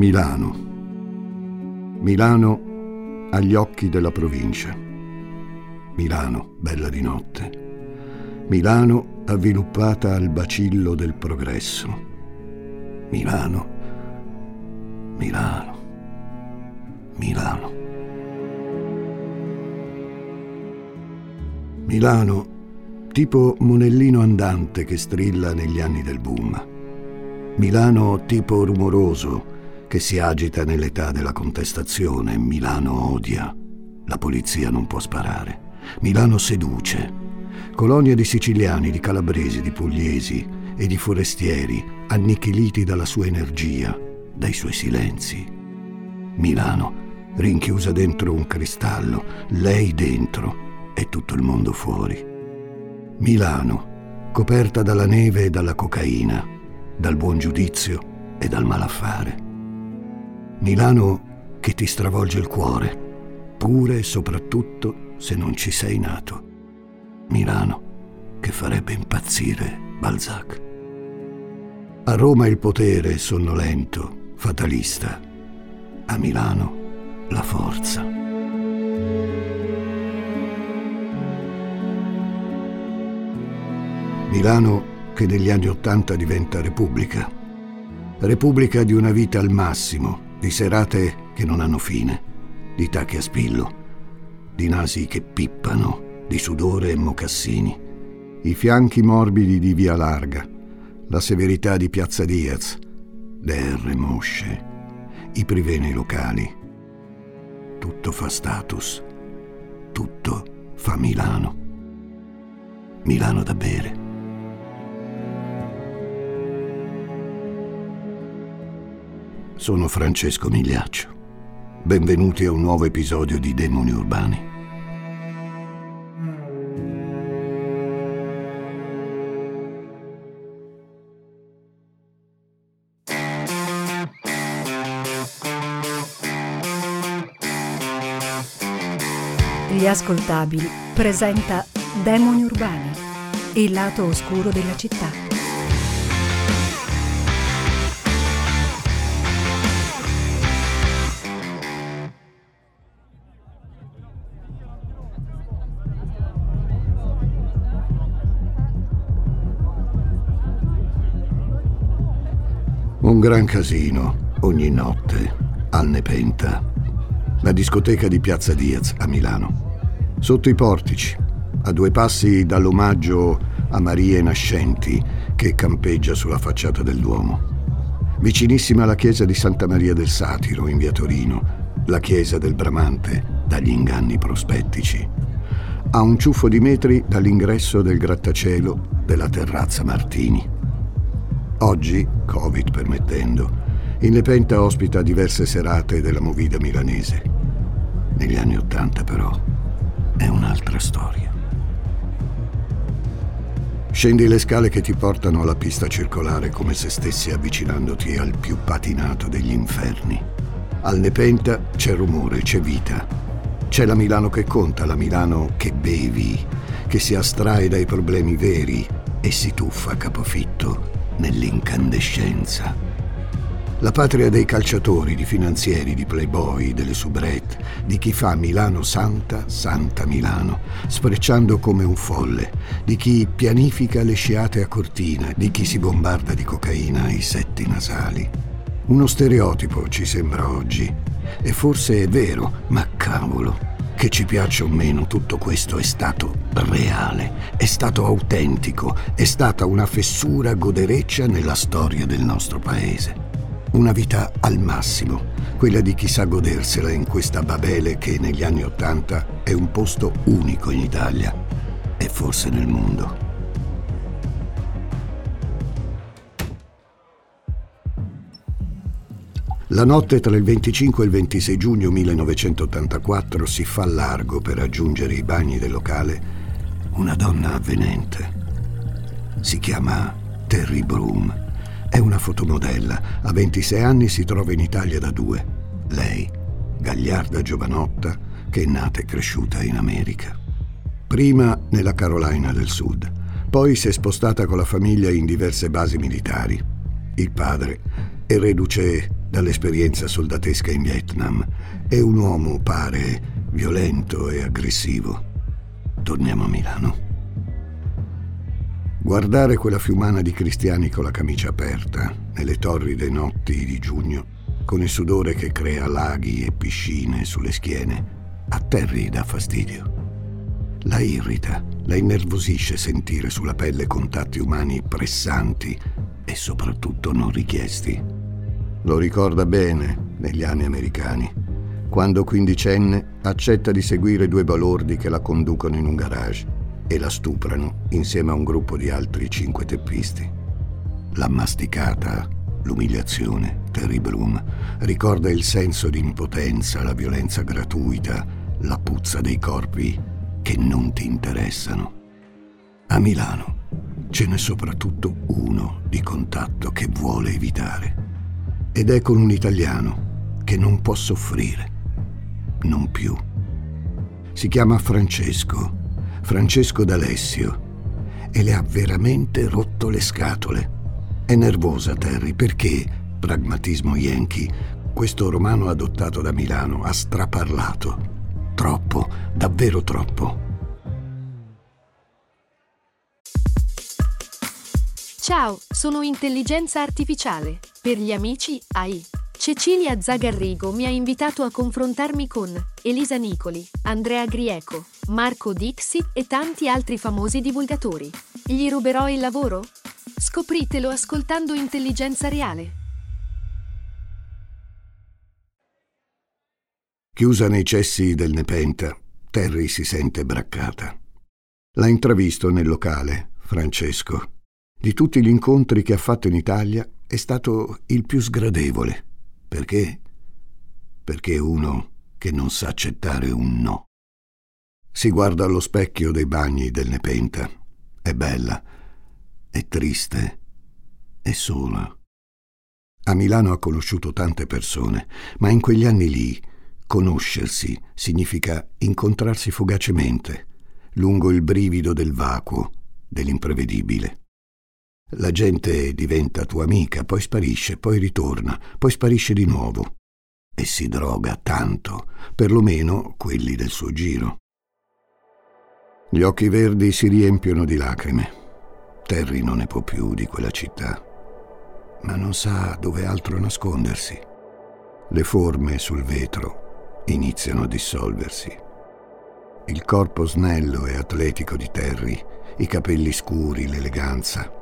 Milano. Milano agli occhi della provincia. Milano, bella di notte. Milano avviluppata al bacillo del progresso. Milano. Milano. Milano. Milano, tipo monellino andante che strilla negli anni del boom. Milano tipo rumoroso che si agita nell'età della contestazione. Milano odia. La polizia non può sparare. Milano seduce. Colonia di siciliani, di calabresi, di pugliesi e di forestieri annichiliti dalla sua energia, dai suoi silenzi. Milano, rinchiusa dentro un cristallo, lei dentro e tutto il mondo fuori. Milano, coperta dalla neve e dalla cocaina, dal buon giudizio e dal malaffare. Milano che ti stravolge il cuore, pure e soprattutto se non ci sei nato. Milano che farebbe impazzire Balzac. A Roma il potere sonnolento, fatalista. A Milano la forza. Milano che negli anni Ottanta diventa Repubblica. Repubblica di una vita al massimo, di serate che non hanno fine, di tacchi a spillo, di nasi che pippano, di sudore e mocassini, i fianchi morbidi di Via Larga, la severità di Piazza Diaz, le R mosce, i priveni locali. Tutto fa status, tutto fa Milano. Milano da bere. Sono Francesco Migliaccio. Benvenuti a un nuovo episodio di Demoni Urbani. Gli ascoltabili presenta Demoni Urbani, il lato oscuro della città. Gran casino ogni notte al Nepenta, la discoteca di Piazza Diaz a Milano. Sotto i portici, a due passi dall'omaggio a Marie Nascenti che campeggia sulla facciata del Duomo. Vicinissima alla chiesa di Santa Maria del Satiro in via Torino, la chiesa del Bramante dagli inganni prospettici. A un ciuffo di metri dall'ingresso del grattacielo della terrazza Martini. Oggi, Covid permettendo, il Nepenta ospita diverse serate della movida milanese. Negli anni Ottanta, però, è un'altra storia. Scendi le scale che ti portano alla pista circolare come se stessi avvicinandoti al più patinato degli inferni. Al Nepenta c'è rumore, c'è vita. C'è la Milano che conta, la Milano che bevi, che si astrae dai problemi veri e si tuffa a capofitto nell'incandescenza. La patria dei calciatori, di finanzieri, di playboy, delle soubrette, di chi fa Milano santa, santa Milano, sfrecciando come un folle, di chi pianifica le sciate a cortina, di chi si bombarda di cocaina ai setti nasali. Uno stereotipo ci sembra oggi, e forse è vero, ma cavolo, che ci piaccia o meno, tutto questo è stato reale, è stato autentico, è stata una fessura godereccia nella storia del nostro paese. Una vita al massimo, quella di chi sa godersela in questa Babele che negli anni Ottanta è un posto unico in Italia e forse nel mondo. La notte tra il 25 e il 26 giugno 1984 si fa largo per raggiungere i bagni del locale una donna avvenente. Si chiama Terry Broom. È una fotomodella. A 26 anni si trova in Italia da due. Lei, gagliarda giovanotta, che è nata e cresciuta in America. Prima nella Carolina del Sud. Poi si è spostata con la famiglia in diverse basi militari. Il padre è reduce dall'esperienza soldatesca in Vietnam. È un uomo, pare, violento e aggressivo. Torniamo a Milano. Guardare quella fiumana di cristiani con la camicia aperta, nelle torride notti di giugno, con il sudore che crea laghi e piscine sulle schiene, a Terry dà fastidio. La irrita, la innervosisce sentire sulla pelle contatti umani pressanti e soprattutto non richiesti. Lo ricorda bene negli anni americani, quando quindicenne accetta di seguire due balordi che la conducono in un garage e la stuprano insieme a un gruppo di altri cinque teppisti. La masticata, l'umiliazione, Terry Broom, ricorda il senso di impotenza, la violenza gratuita, la puzza dei corpi che non ti interessano. A Milano ce n'è soprattutto uno di contatto che vuole evitare. Ed è con un italiano che non può soffrire. Non più. Si chiama Francesco Francesco D'Alessio, e le ha veramente rotto le scatole. È nervosa Terry perché, pragmatismo yankee, questo romano adottato da Milano ha straparlato. Troppo, davvero troppo. Ciao, sono intelligenza artificiale. Per gli amici AI. Cecilia Zagarrigo mi ha invitato a confrontarmi con Elisa Nicoli, Andrea Grieco, Marco Dixi e tanti altri famosi divulgatori. Gli ruberò il lavoro? Scopritelo ascoltando Intelligenza Reale. Chiusa nei cessi del Nepenta, Terry si sente braccata. L'ha intravisto nel locale, Francesco. Di tutti gli incontri che ha fatto in Italia è stato il più sgradevole perché? Perché uno che non sa accettare un no. Si guarda allo specchio dei bagni del Nepenta. È bella, è triste, è sola. A Milano ha conosciuto tante persone, ma in quegli anni lì conoscersi significa incontrarsi fugacemente, lungo il brivido del vacuo, dell'imprevedibile. La gente diventa tua amica, poi sparisce, poi ritorna, poi sparisce di nuovo. E si droga tanto, perlomeno quelli del suo giro. Gli occhi verdi si riempiono di lacrime. Terry non ne può più di quella città, ma non sa dove altro nascondersi. Le forme sul vetro iniziano a dissolversi. Il corpo snello e atletico di Terry, i capelli scuri, l'eleganza,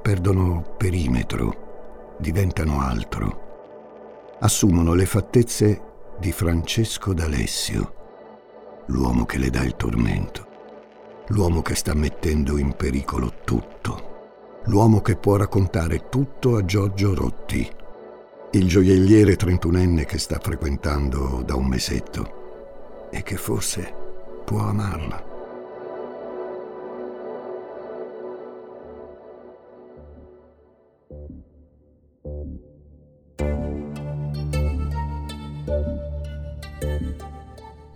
perdono perimetro, diventano altro. Assumono le fattezze di Francesco d'Alessio, l'uomo che le dà il tormento, l'uomo che sta mettendo in pericolo tutto, l'uomo che può raccontare tutto a Giorgio Rotti, il gioielliere trentunenne che sta frequentando da un mesetto e che forse può amarla.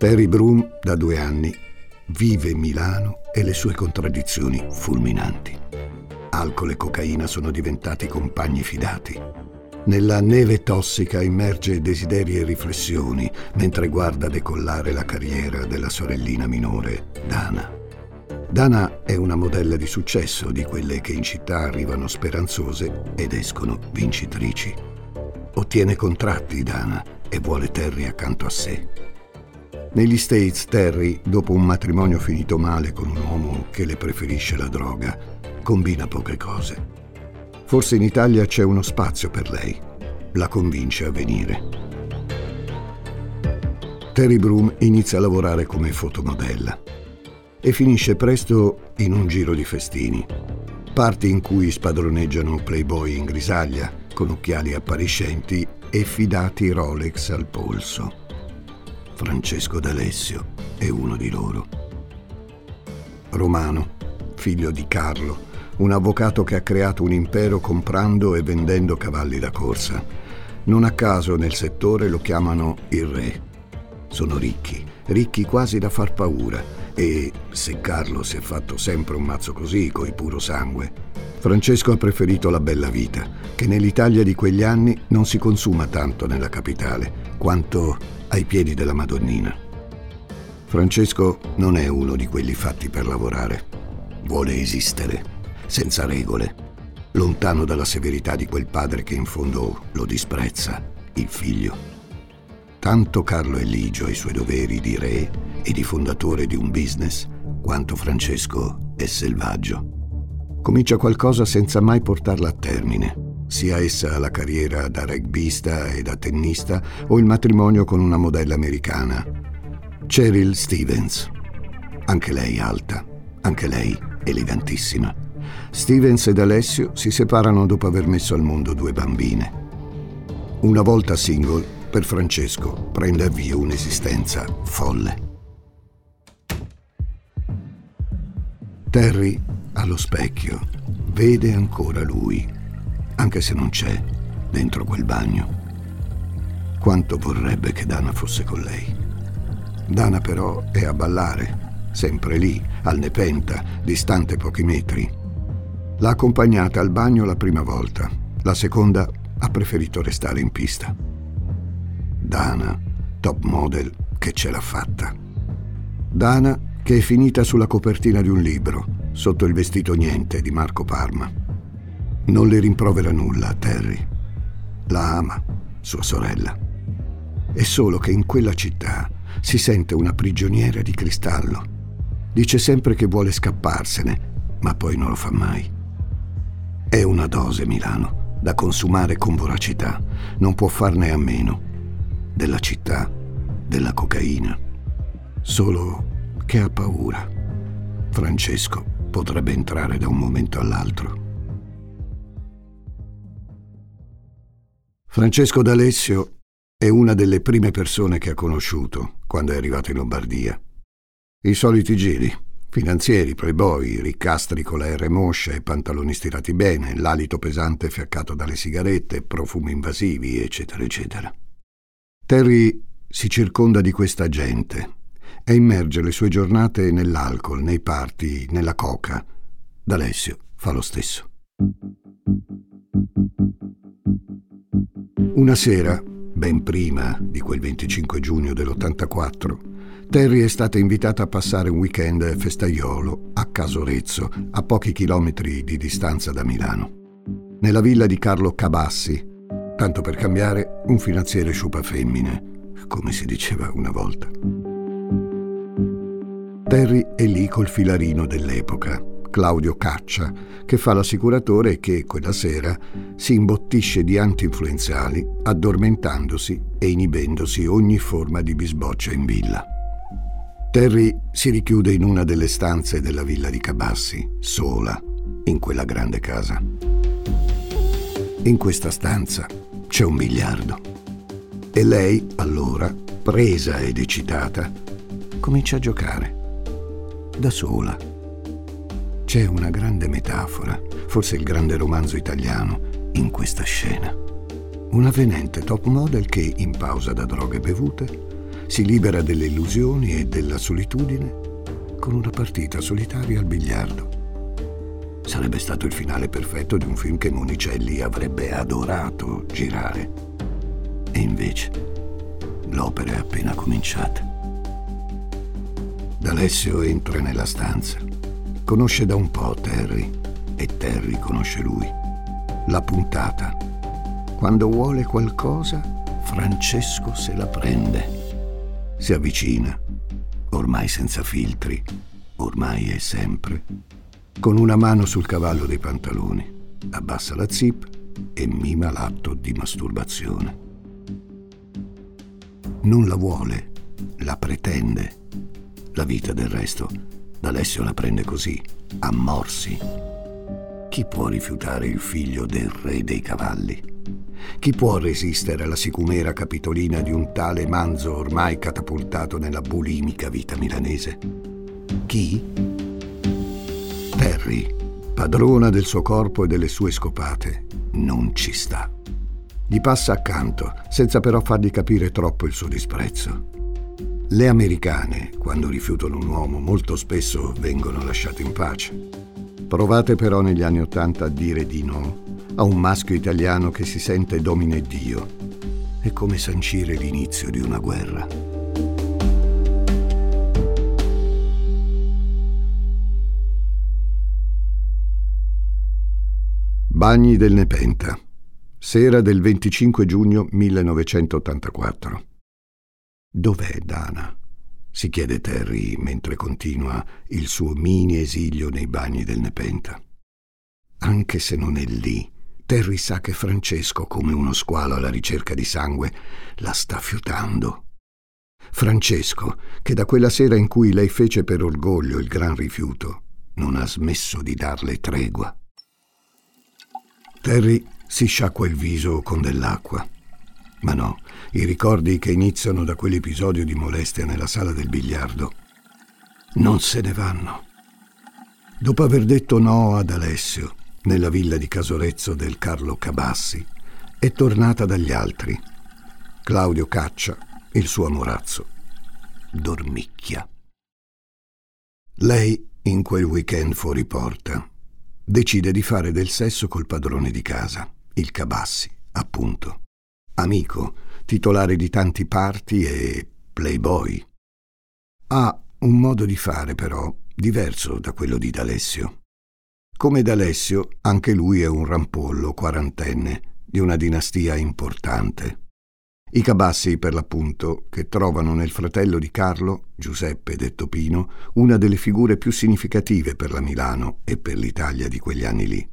Terry Broom, da due anni, vive Milano e le sue contraddizioni fulminanti. Alcol e cocaina sono diventati compagni fidati. Nella neve tossica immerge desideri e riflessioni mentre guarda decollare la carriera della sorellina minore, Dana. Dana è una modella di successo di quelle che in città arrivano speranzose ed escono vincitrici. Ottiene contratti Dana e vuole Terry accanto a sé. Negli States Terry, dopo un matrimonio finito male con un uomo che le preferisce la droga, combina poche cose. Forse in Italia c'è uno spazio per lei. La convince a venire. Terry Broom inizia a lavorare come fotomodella e finisce presto in un giro di festini. Parti in cui spadroneggiano playboy in grisaglia, con occhiali appariscenti e fidati Rolex al polso. Francesco D'Alessio è uno di loro. Romano, figlio di Carlo, un avvocato che ha creato un impero comprando e vendendo cavalli da corsa. Non a caso nel settore lo chiamano il re. Sono ricchi, ricchi quasi da far paura e, se Carlo si è fatto sempre un mazzo così, coi puro sangue, Francesco ha preferito la bella vita, che nell'Italia di quegli anni non si consuma tanto nella capitale, quanto ai piedi della Madonnina. Francesco non è uno di quelli fatti per lavorare. Vuole esistere, senza regole, lontano dalla severità di quel padre che in fondo lo disprezza, il figlio. Tanto Carlo Eligio ha i suoi doveri di re e di fondatore di un business, quanto Francesco è selvaggio comincia qualcosa senza mai portarla a termine, sia essa la carriera da rugbista e da tennista o il matrimonio con una modella americana. Cheryl Stevens. Anche lei alta, anche lei elegantissima. Stevens ed Alessio si separano dopo aver messo al mondo due bambine. Una volta single, per Francesco prende avvio un'esistenza folle. Terry allo specchio, vede ancora lui, anche se non c'è dentro quel bagno. Quanto vorrebbe che Dana fosse con lei. Dana però è a ballare, sempre lì, al Nepenta, distante pochi metri. L'ha accompagnata al bagno la prima volta, la seconda ha preferito restare in pista. Dana, top model, che ce l'ha fatta. Dana che è finita sulla copertina di un libro, sotto il vestito niente di Marco Parma. Non le rimprovera nulla a Terry. La ama, sua sorella. È solo che in quella città si sente una prigioniera di cristallo. Dice sempre che vuole scapparsene, ma poi non lo fa mai. È una dose, Milano, da consumare con voracità. Non può farne a meno. Della città, della cocaina. Solo che ha paura. Francesco potrebbe entrare da un momento all'altro. Francesco D'Alessio è una delle prime persone che ha conosciuto quando è arrivato in Lombardia. I soliti giri, finanzieri, playboy, riccastri con la R moscia e pantaloni stirati bene, l'alito pesante fiaccato dalle sigarette, profumi invasivi, eccetera, eccetera. Terry si circonda di questa gente e immerge le sue giornate nell'alcol, nei party, nella coca. D'Alessio fa lo stesso. Una sera, ben prima di quel 25 giugno dell'84, Terry è stata invitata a passare un weekend festaiolo a Casorezzo, a pochi chilometri di distanza da Milano, nella villa di Carlo Cabassi, tanto per cambiare un finanziere sciupa femmine, come si diceva una volta. Terry è lì col filarino dell'epoca, Claudio Caccia, che fa l'assicuratore e che quella sera si imbottisce di anti-influenzali, addormentandosi e inibendosi ogni forma di bisboccia in villa. Terry si richiude in una delle stanze della villa di Cabassi, sola, in quella grande casa. In questa stanza c'è un miliardo. E lei, allora, presa ed eccitata, comincia a giocare da sola. C'è una grande metafora, forse il grande romanzo italiano, in questa scena. Un avvenente top model che, in pausa da droghe bevute, si libera delle illusioni e della solitudine con una partita solitaria al biliardo. Sarebbe stato il finale perfetto di un film che Monicelli avrebbe adorato girare. E invece l'opera è appena cominciata. D'Alessio entra nella stanza. Conosce da un po' Terry e Terry conosce lui. La puntata. Quando vuole qualcosa, Francesco se la prende. Si avvicina, ormai senza filtri, ormai è sempre, con una mano sul cavallo dei pantaloni, abbassa la zip e mima l'atto di masturbazione. Non la vuole, la pretende la vita del resto, D'Alessio la prende così, a morsi. Chi può rifiutare il figlio del re dei cavalli? Chi può resistere alla sicumera capitolina di un tale manzo ormai catapultato nella bulimica vita milanese? Chi? Terry, padrona del suo corpo e delle sue scopate, non ci sta. Gli passa accanto, senza però fargli capire troppo il suo disprezzo. Le americane, quando rifiutano un uomo, molto spesso vengono lasciate in pace. Provate però negli anni Ottanta a dire di no a un maschio italiano che si sente domine Dio. È come sancire l'inizio di una guerra. Bagni del Nepenta. Sera del 25 giugno 1984. Dov'è Dana? si chiede Terry mentre continua il suo mini esilio nei bagni del Nepenta. Anche se non è lì, Terry sa che Francesco, come uno squalo alla ricerca di sangue, la sta fiutando. Francesco, che da quella sera in cui lei fece per orgoglio il gran rifiuto, non ha smesso di darle tregua. Terry si sciacqua il viso con dell'acqua. Ma no, i ricordi che iniziano da quell'episodio di molestia nella sala del biliardo non se ne vanno. Dopo aver detto no ad Alessio nella villa di Casorezzo del Carlo Cabassi, è tornata dagli altri. Claudio Caccia, il suo amorazzo, dormicchia. Lei, in quel weekend fuori porta, decide di fare del sesso col padrone di casa, il Cabassi, appunto amico, titolare di tanti parti e playboy. Ha un modo di fare però diverso da quello di D'Alessio. Come D'Alessio, anche lui è un rampollo quarantenne di una dinastia importante. I Cabassi, per l'appunto, che trovano nel fratello di Carlo, Giuseppe detto Pino, una delle figure più significative per la Milano e per l'Italia di quegli anni lì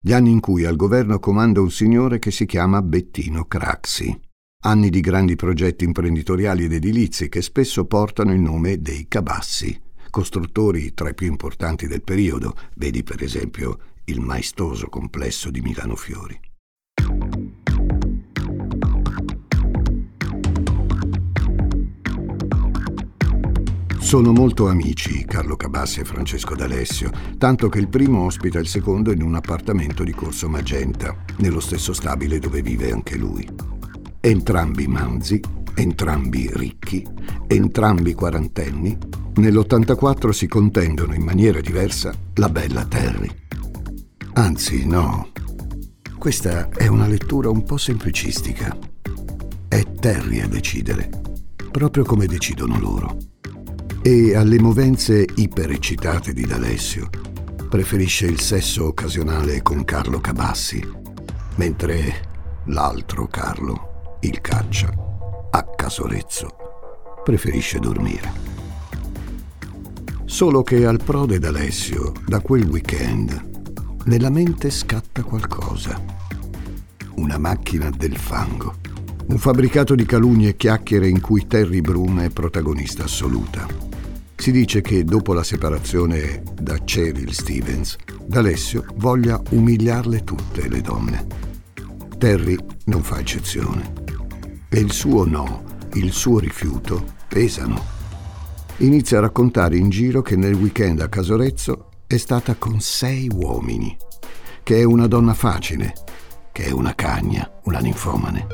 gli anni in cui al governo comanda un signore che si chiama Bettino Craxi. Anni di grandi progetti imprenditoriali ed edilizi che spesso portano il nome dei Cabassi, costruttori tra i più importanti del periodo, vedi per esempio il maestoso complesso di Milano Fiori. Sono molto amici Carlo Cabassi e Francesco D'Alessio, tanto che il primo ospita il secondo in un appartamento di Corso Magenta, nello stesso stabile dove vive anche lui. Entrambi manzi, entrambi ricchi, entrambi quarantenni, nell'84 si contendono in maniera diversa la bella Terry. Anzi, no. Questa è una lettura un po' semplicistica. È Terry a decidere, proprio come decidono loro e alle movenze iperecitate di D'Alessio preferisce il sesso occasionale con Carlo Cabassi, mentre l'altro Carlo, il caccia, a Casorezzo, preferisce dormire. Solo che al prode d'Alessio, da quel weekend, nella mente scatta qualcosa. Una macchina del fango. Un fabbricato di calunnie e chiacchiere in cui Terry Broom è protagonista assoluta. Si dice che dopo la separazione da Cheryl Stevens, D'Alessio voglia umiliarle tutte le donne. Terry non fa eccezione. E il suo no, il suo rifiuto pesano. Inizia a raccontare in giro che nel weekend a Casorezzo è stata con sei uomini, che è una donna facile, che è una cagna, una ninfomane.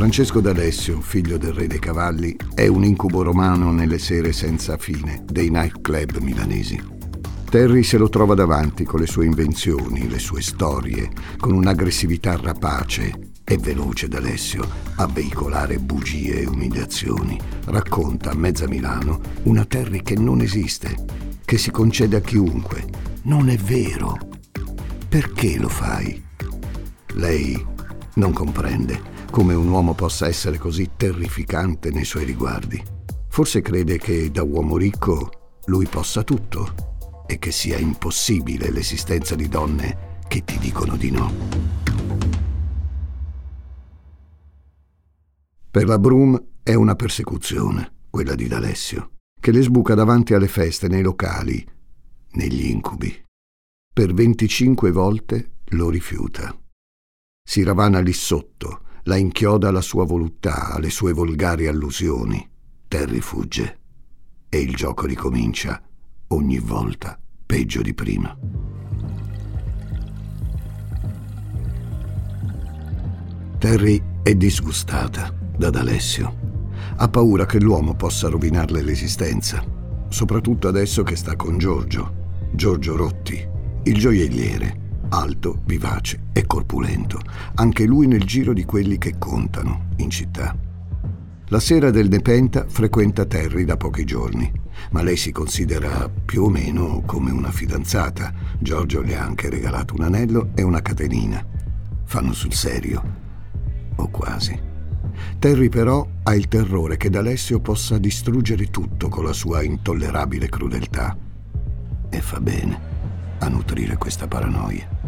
Francesco d'Alessio, figlio del re dei cavalli, è un incubo romano nelle sere senza fine dei nightclub milanesi. Terry se lo trova davanti con le sue invenzioni, le sue storie, con un'aggressività rapace e veloce d'Alessio a veicolare bugie e umiliazioni. Racconta a mezza Milano una Terry che non esiste, che si concede a chiunque. Non è vero. Perché lo fai? Lei non comprende come un uomo possa essere così terrificante nei suoi riguardi. Forse crede che da uomo ricco lui possa tutto e che sia impossibile l'esistenza di donne che ti dicono di no. Per la Brum è una persecuzione, quella di D'Alessio, che le sbuca davanti alle feste, nei locali, negli incubi. Per 25 volte lo rifiuta. Si ravana lì sotto, la inchioda alla sua voluttà, alle sue volgari allusioni. Terry fugge e il gioco ricomincia ogni volta peggio di prima. Terry è disgustata da D'Alessio. Ha paura che l'uomo possa rovinarle l'esistenza. soprattutto adesso che sta con Giorgio, Giorgio Rotti, il gioielliere, alto, vivace e corpulento, anche lui nel giro di quelli che contano in città. La sera del Nepenta frequenta Terry da pochi giorni, ma lei si considera più o meno come una fidanzata. Giorgio le ha anche regalato un anello e una catenina. Fanno sul serio, o quasi. Terry però ha il terrore che D'Alessio possa distruggere tutto con la sua intollerabile crudeltà. E fa bene a nutrire questa paranoia.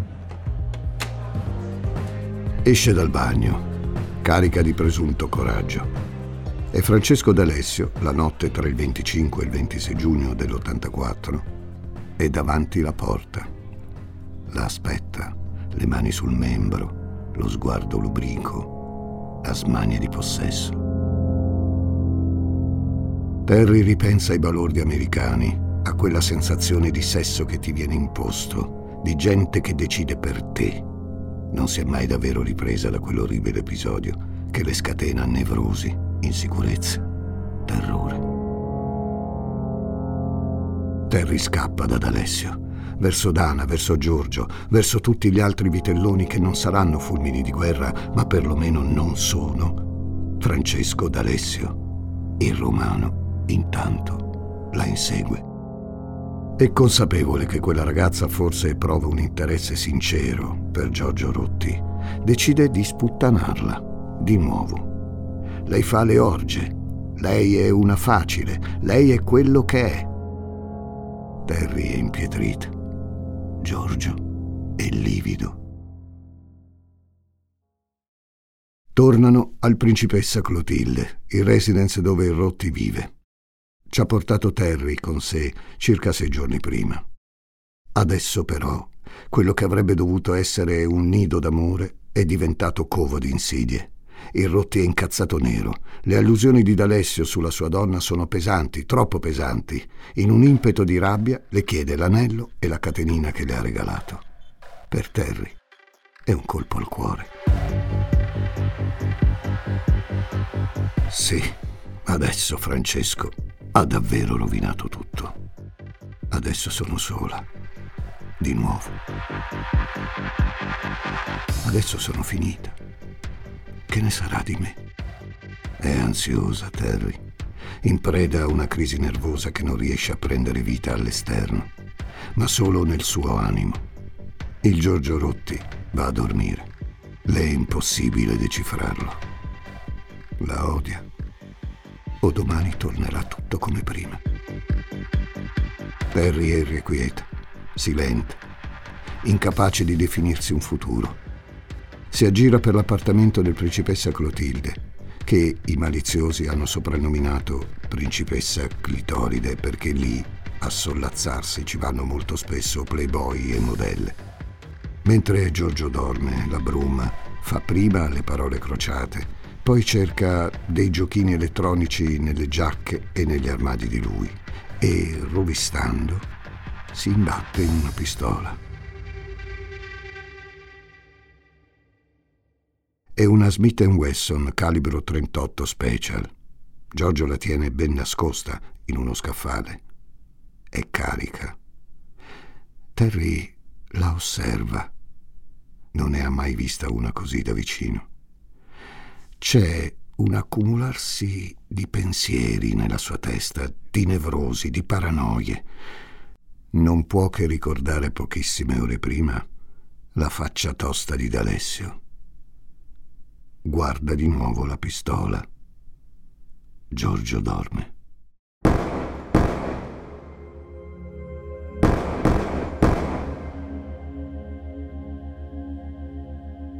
Esce dal bagno, carica di presunto coraggio e Francesco D'Alessio, la notte tra il 25 e il 26 giugno dell'84, è davanti la porta. La aspetta, le mani sul membro, lo sguardo lubrico, la smania di possesso. Terry ripensa ai balordi americani, a quella sensazione di sesso che ti viene imposto, di gente che decide per te. Non si è mai davvero ripresa da quell'orribile episodio che le scatena nevrosi insicurezza, terrore. Terry scappa da D'Alessio, verso Dana, verso Giorgio, verso tutti gli altri vitelloni che non saranno fulmini di guerra, ma perlomeno non sono. Francesco D'Alessio, il romano, intanto la insegue. È consapevole che quella ragazza forse prova un interesse sincero per Giorgio Rotti. Decide di sputtanarla, di nuovo lei fa le orge. Lei è una facile. Lei è quello che è. Terry è impietrito. Giorgio è livido. Tornano al Principessa Clotilde, il residence dove Rotti vive. Ci ha portato Terry con sé circa sei giorni prima. Adesso però, quello che avrebbe dovuto essere un nido d'amore è diventato covo di insidie. Il Rotti è incazzato nero. Le allusioni di D'Alessio sulla sua donna sono pesanti, troppo pesanti. In un impeto di rabbia le chiede l'anello e la catenina che le ha regalato. Per Terry è un colpo al cuore. Sì, adesso Francesco ha davvero rovinato tutto. Adesso sono sola. Di nuovo. Adesso sono finita. Che ne sarà di me? È ansiosa, Terry, in preda a una crisi nervosa che non riesce a prendere vita all'esterno, ma solo nel suo animo. Il Giorgio Rotti va a dormire. Le è impossibile decifrarlo. La odia. O domani tornerà tutto come prima. Terry è irrequieta, silente, incapace di definirsi un futuro si aggira per l'appartamento del principessa Clotilde, che i maliziosi hanno soprannominato principessa Clitoride perché lì a sollazzarsi ci vanno molto spesso playboy e modelle. Mentre Giorgio dorme, la bruma fa prima le parole crociate, poi cerca dei giochini elettronici nelle giacche e negli armadi di lui e, rovistando, si imbatte in una pistola. È una Smith Wesson calibro 38 Special. Giorgio la tiene ben nascosta in uno scaffale. È carica. Terry la osserva. Non ne ha mai vista una così da vicino. C'è un accumularsi di pensieri nella sua testa, di nevrosi, di paranoie. Non può che ricordare pochissime ore prima la faccia tosta di D'Alessio guarda di nuovo la pistola. Giorgio dorme.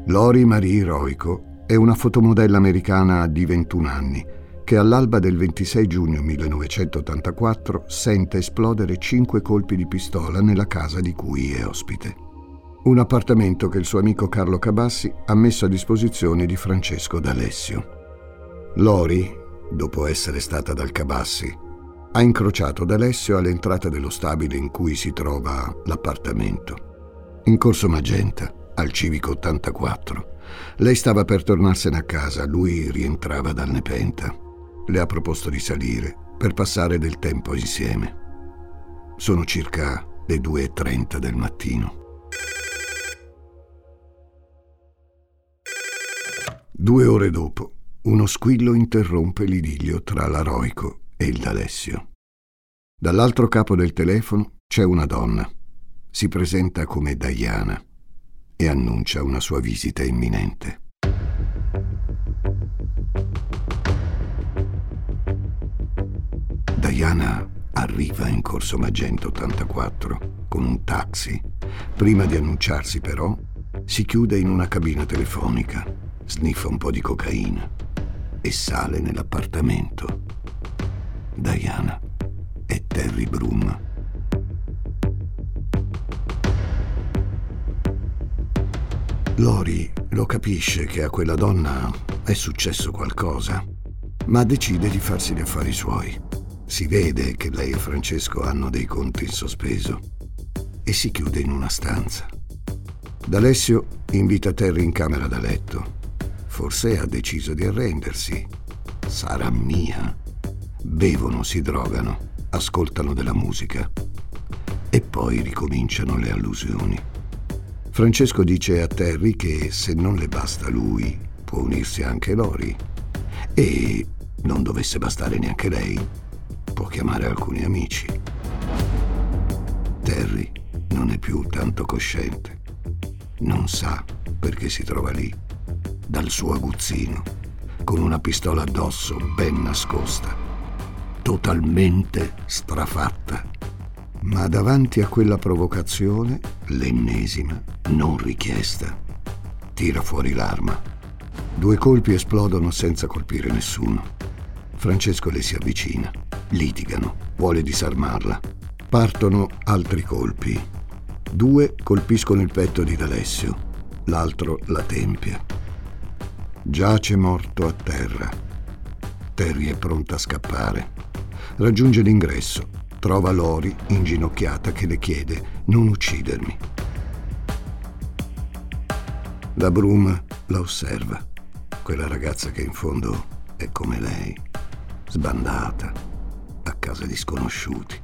Lori Marie Roico è una fotomodella americana di 21 anni che all'alba del 26 giugno 1984 sente esplodere cinque colpi di pistola nella casa di cui è ospite un appartamento che il suo amico Carlo Cabassi ha messo a disposizione di Francesco D'Alessio. Lori, dopo essere stata dal Cabassi, ha incrociato D'Alessio all'entrata dello stabile in cui si trova l'appartamento. In corso Magenta, al Civico 84. Lei stava per tornarsene a casa, lui rientrava dal Nepenta. Le ha proposto di salire per passare del tempo insieme. Sono circa le 2.30 del mattino. Due ore dopo, uno squillo interrompe l'idillio tra l'Aroico e il D'Alessio. Dall'altro capo del telefono c'è una donna. Si presenta come Diana e annuncia una sua visita imminente. Diana arriva in Corso Magento 84 con un taxi. Prima di annunciarsi però, si chiude in una cabina telefonica, sniffa un po' di cocaina e sale nell'appartamento. Diana e Terry Broom. Lori lo capisce che a quella donna è successo qualcosa, ma decide di farsi gli affari suoi. Si vede che lei e Francesco hanno dei conti in sospeso e si chiude in una stanza. D'Alessio invita Terry in camera da letto. Forse ha deciso di arrendersi. Sarà mia. Bevono, si drogano, ascoltano della musica e poi ricominciano le allusioni. Francesco dice a Terry che se non le basta lui, può unirsi anche Lori. E non dovesse bastare neanche lei, può chiamare alcuni amici. Terry non è più tanto cosciente. Non sa perché si trova lì, dal suo aguzzino, con una pistola addosso ben nascosta, totalmente strafatta. Ma davanti a quella provocazione, l'ennesima, non richiesta, tira fuori l'arma. Due colpi esplodono senza colpire nessuno. Francesco le si avvicina, litigano, vuole disarmarla. Partono altri colpi. Due colpiscono il petto di D'Alessio, l'altro la tempia. Giace morto a terra. Terry è pronta a scappare. Raggiunge l'ingresso, trova Lori inginocchiata che le chiede non uccidermi. La Broom la osserva, quella ragazza che in fondo è come lei, sbandata, a casa di sconosciuti,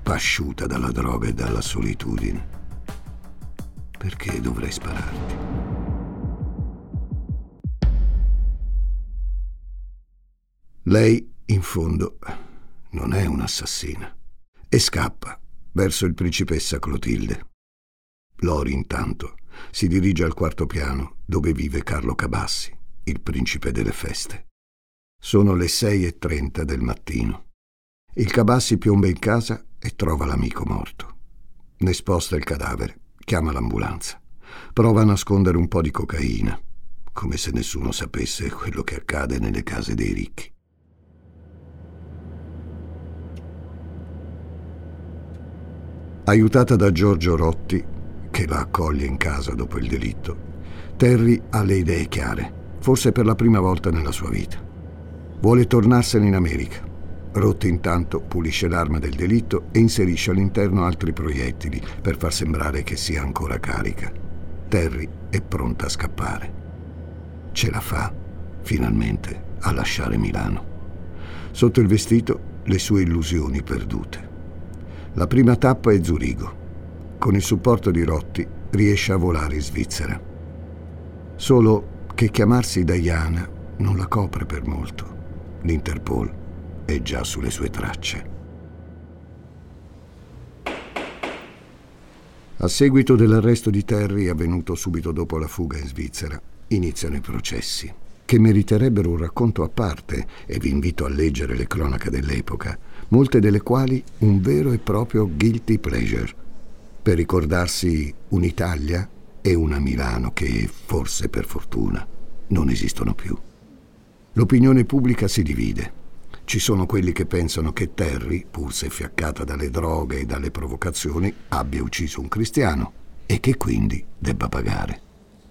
pasciuta dalla droga e dalla solitudine. Perché dovrei spararti? Lei, in fondo, non è un'assassina e scappa verso il principessa Clotilde. Lori, intanto, si dirige al quarto piano dove vive Carlo Cabassi, il principe delle feste. Sono le 6.30 del mattino. Il Cabassi piomba in casa e trova l'amico morto. Ne sposta il cadavere, chiama l'ambulanza. Prova a nascondere un po' di cocaina, come se nessuno sapesse quello che accade nelle case dei ricchi. Aiutata da Giorgio Rotti, che la accoglie in casa dopo il delitto, Terry ha le idee chiare, forse per la prima volta nella sua vita. Vuole tornarsene in America. Rotti intanto pulisce l'arma del delitto e inserisce all'interno altri proiettili per far sembrare che sia ancora carica. Terry è pronta a scappare. Ce la fa, finalmente, a lasciare Milano. Sotto il vestito le sue illusioni perdute. La prima tappa è Zurigo. Con il supporto di Rotti riesce a volare in Svizzera. Solo che chiamarsi Diana non la copre per molto. L'Interpol è già sulle sue tracce. A seguito dell'arresto di Terry avvenuto subito dopo la fuga in Svizzera, iniziano i processi, che meriterebbero un racconto a parte e vi invito a leggere le cronache dell'epoca, molte delle quali un vero e proprio guilty pleasure, per ricordarsi un'Italia e una Milano che, forse per fortuna, non esistono più. L'opinione pubblica si divide. Ci sono quelli che pensano che Terry, pur se fiaccata dalle droghe e dalle provocazioni, abbia ucciso un cristiano e che quindi debba pagare.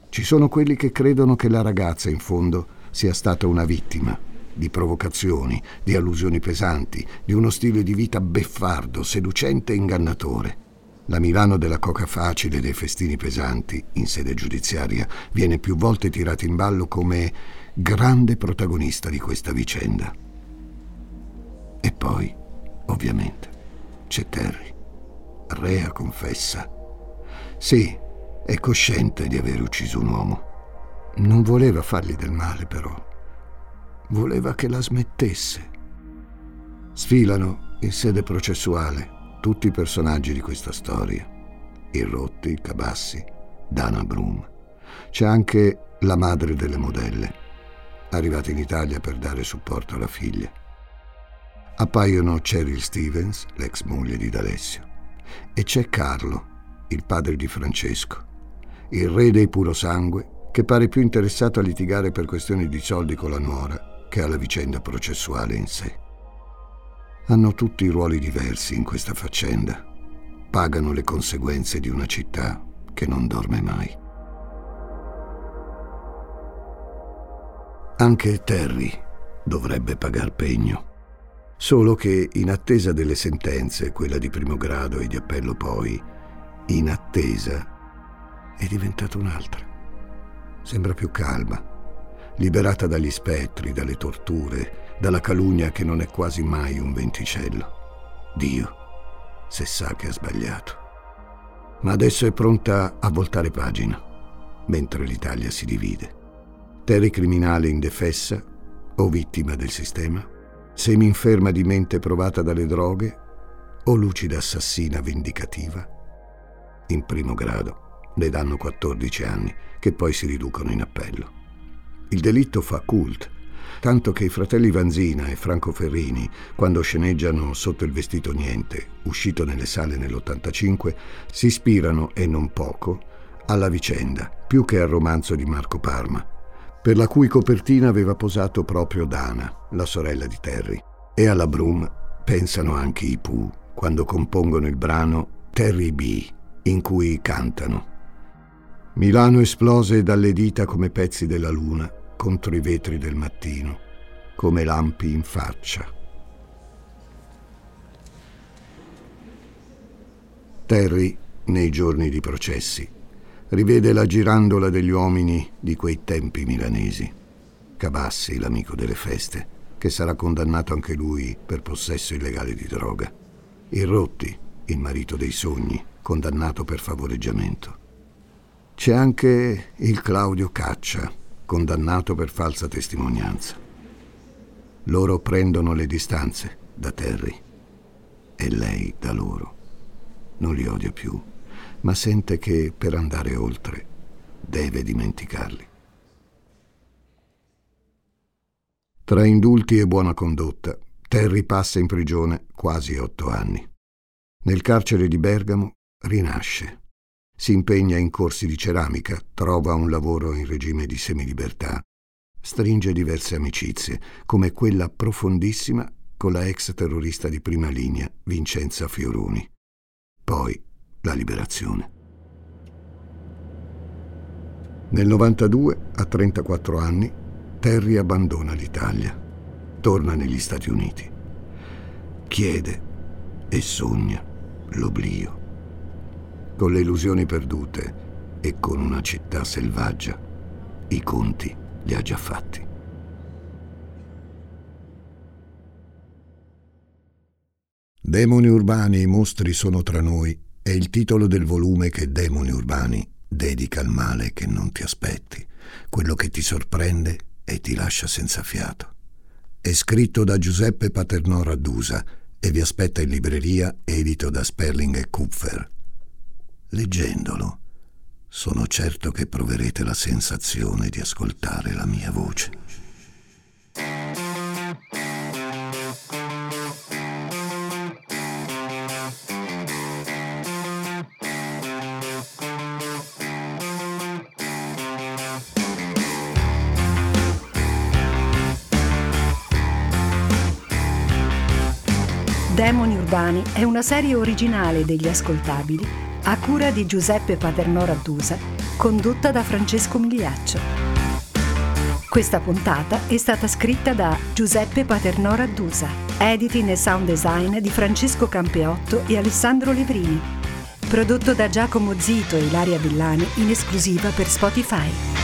Ci sono quelli che credono che la ragazza, in fondo, sia stata una vittima di provocazioni, di allusioni pesanti, di uno stile di vita beffardo, seducente e ingannatore. La Milano della coca facile e dei festini pesanti, in sede giudiziaria, viene più volte tirata in ballo come grande protagonista di questa vicenda. E poi, ovviamente, c'è Terry. Rea confessa. Sì, è cosciente di aver ucciso un uomo. Non voleva fargli del male, però. Voleva che la smettesse. Sfilano in sede processuale tutti i personaggi di questa storia. Il Rotti, Cabassi, Dana Brum. C'è anche la madre delle modelle, arrivata in Italia per dare supporto alla figlia. Appaiono Cheryl Stevens, l'ex moglie di D'Alessio, e c'è Carlo, il padre di Francesco, il re dei purosangue, che pare più interessato a litigare per questioni di soldi con la nuora che alla vicenda processuale in sé. Hanno tutti ruoli diversi in questa faccenda. Pagano le conseguenze di una città che non dorme mai. Anche Terry dovrebbe pagar pegno. Solo che in attesa delle sentenze, quella di primo grado e di appello poi, in attesa è diventata un'altra. Sembra più calma, liberata dagli spettri, dalle torture, dalla calunnia che non è quasi mai un venticello. Dio, se sa che ha sbagliato. Ma adesso è pronta a voltare pagina, mentre l'Italia si divide. Terry criminale indefessa o vittima del sistema? semi-inferma di mente provata dalle droghe o lucida assassina vendicativa? In primo grado le danno 14 anni, che poi si riducono in appello. Il delitto fa cult, tanto che i fratelli Vanzina e Franco Ferrini, quando sceneggiano Sotto il vestito niente, uscito nelle sale nell'85, si ispirano, e non poco, alla vicenda, più che al romanzo di Marco Parma, per la cui copertina aveva posato proprio Dana, la sorella di Terry. E alla Broom pensano anche i Pooh quando compongono il brano Terry B, in cui cantano. Milano esplose dalle dita come pezzi della luna contro i vetri del mattino, come lampi in faccia. Terry, nei giorni di processi, rivede la girandola degli uomini di quei tempi milanesi. Cabassi, l'amico delle feste, che sarà condannato anche lui per possesso illegale di droga. Il Rotti, il marito dei sogni, condannato per favoreggiamento. C'è anche il Claudio Caccia, condannato per falsa testimonianza. Loro prendono le distanze da Terry e lei da loro. Non li odia più ma sente che per andare oltre deve dimenticarli. Tra indulti e buona condotta, Terry passa in prigione quasi otto anni. Nel carcere di Bergamo rinasce. Si impegna in corsi di ceramica, trova un lavoro in regime di semilibertà, stringe diverse amicizie, come quella profondissima con la ex terrorista di prima linea, Vincenza Fioroni. Poi la liberazione. Nel 92, a 34 anni, Terry abbandona l'Italia, torna negli Stati Uniti, chiede e sogna l'oblio. Con le illusioni perdute e con una città selvaggia, i conti li ha già fatti. Demoni urbani e mostri sono tra noi è il titolo del volume che Demoni Urbani dedica al male che non ti aspetti, quello che ti sorprende e ti lascia senza fiato. È scritto da Giuseppe Paternò Raddusa e vi aspetta in libreria edito da Sperling e Kupfer. Leggendolo, sono certo che proverete la sensazione di ascoltare la mia voce. Demoni Urbani è una serie originale degli ascoltabili a cura di Giuseppe Paternò Raddusa, condotta da Francesco Migliaccio. Questa puntata è stata scritta da Giuseppe Paternò Raddusa, editing e sound design di Francesco Campeotto e Alessandro Levrini, prodotto da Giacomo Zito e Ilaria Villani in esclusiva per Spotify.